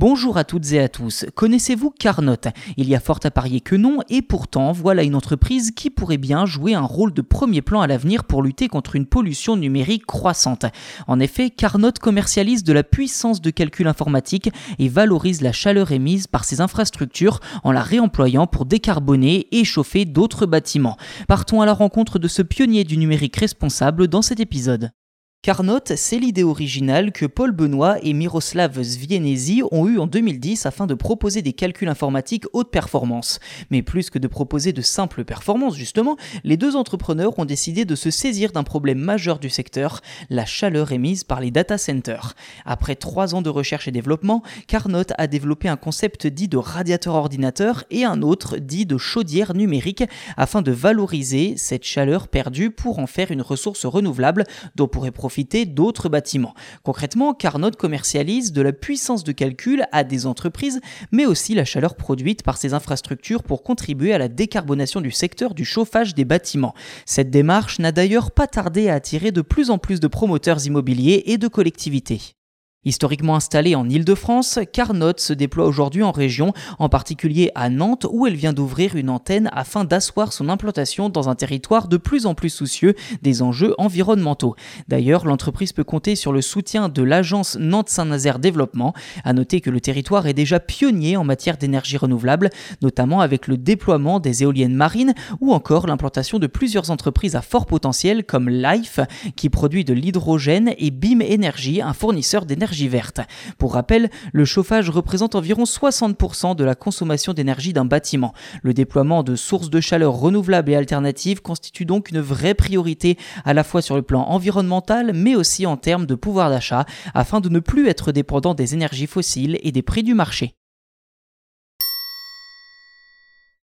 Bonjour à toutes et à tous. Connaissez-vous Carnot? Il y a fort à parier que non, et pourtant, voilà une entreprise qui pourrait bien jouer un rôle de premier plan à l'avenir pour lutter contre une pollution numérique croissante. En effet, Carnot commercialise de la puissance de calcul informatique et valorise la chaleur émise par ses infrastructures en la réemployant pour décarboner et chauffer d'autres bâtiments. Partons à la rencontre de ce pionnier du numérique responsable dans cet épisode. Carnot, c'est l'idée originale que Paul Benoît et Miroslav Svienesi ont eue en 2010 afin de proposer des calculs informatiques haute performance. Mais plus que de proposer de simples performances, justement, les deux entrepreneurs ont décidé de se saisir d'un problème majeur du secteur, la chaleur émise par les data centers. Après trois ans de recherche et développement, Carnot a développé un concept dit de radiateur ordinateur et un autre dit de chaudière numérique afin de valoriser cette chaleur perdue pour en faire une ressource renouvelable dont pourrait profiter d'autres bâtiments. Concrètement, Carnot commercialise de la puissance de calcul à des entreprises, mais aussi la chaleur produite par ces infrastructures pour contribuer à la décarbonation du secteur du chauffage des bâtiments. Cette démarche n'a d'ailleurs pas tardé à attirer de plus en plus de promoteurs immobiliers et de collectivités. Historiquement installée en Île-de-France, Carnot se déploie aujourd'hui en région, en particulier à Nantes où elle vient d'ouvrir une antenne afin d'asseoir son implantation dans un territoire de plus en plus soucieux des enjeux environnementaux. D'ailleurs, l'entreprise peut compter sur le soutien de l'agence Nantes-Saint-Nazaire Développement. À noter que le territoire est déjà pionnier en matière d'énergie renouvelable, notamment avec le déploiement des éoliennes marines ou encore l'implantation de plusieurs entreprises à fort potentiel comme Life qui produit de l'hydrogène et Beam Energy, un fournisseur d'énergie Pour rappel, le chauffage représente environ 60% de la consommation d'énergie d'un bâtiment. Le déploiement de sources de chaleur renouvelables et alternatives constitue donc une vraie priorité à la fois sur le plan environnemental mais aussi en termes de pouvoir d'achat afin de ne plus être dépendant des énergies fossiles et des prix du marché.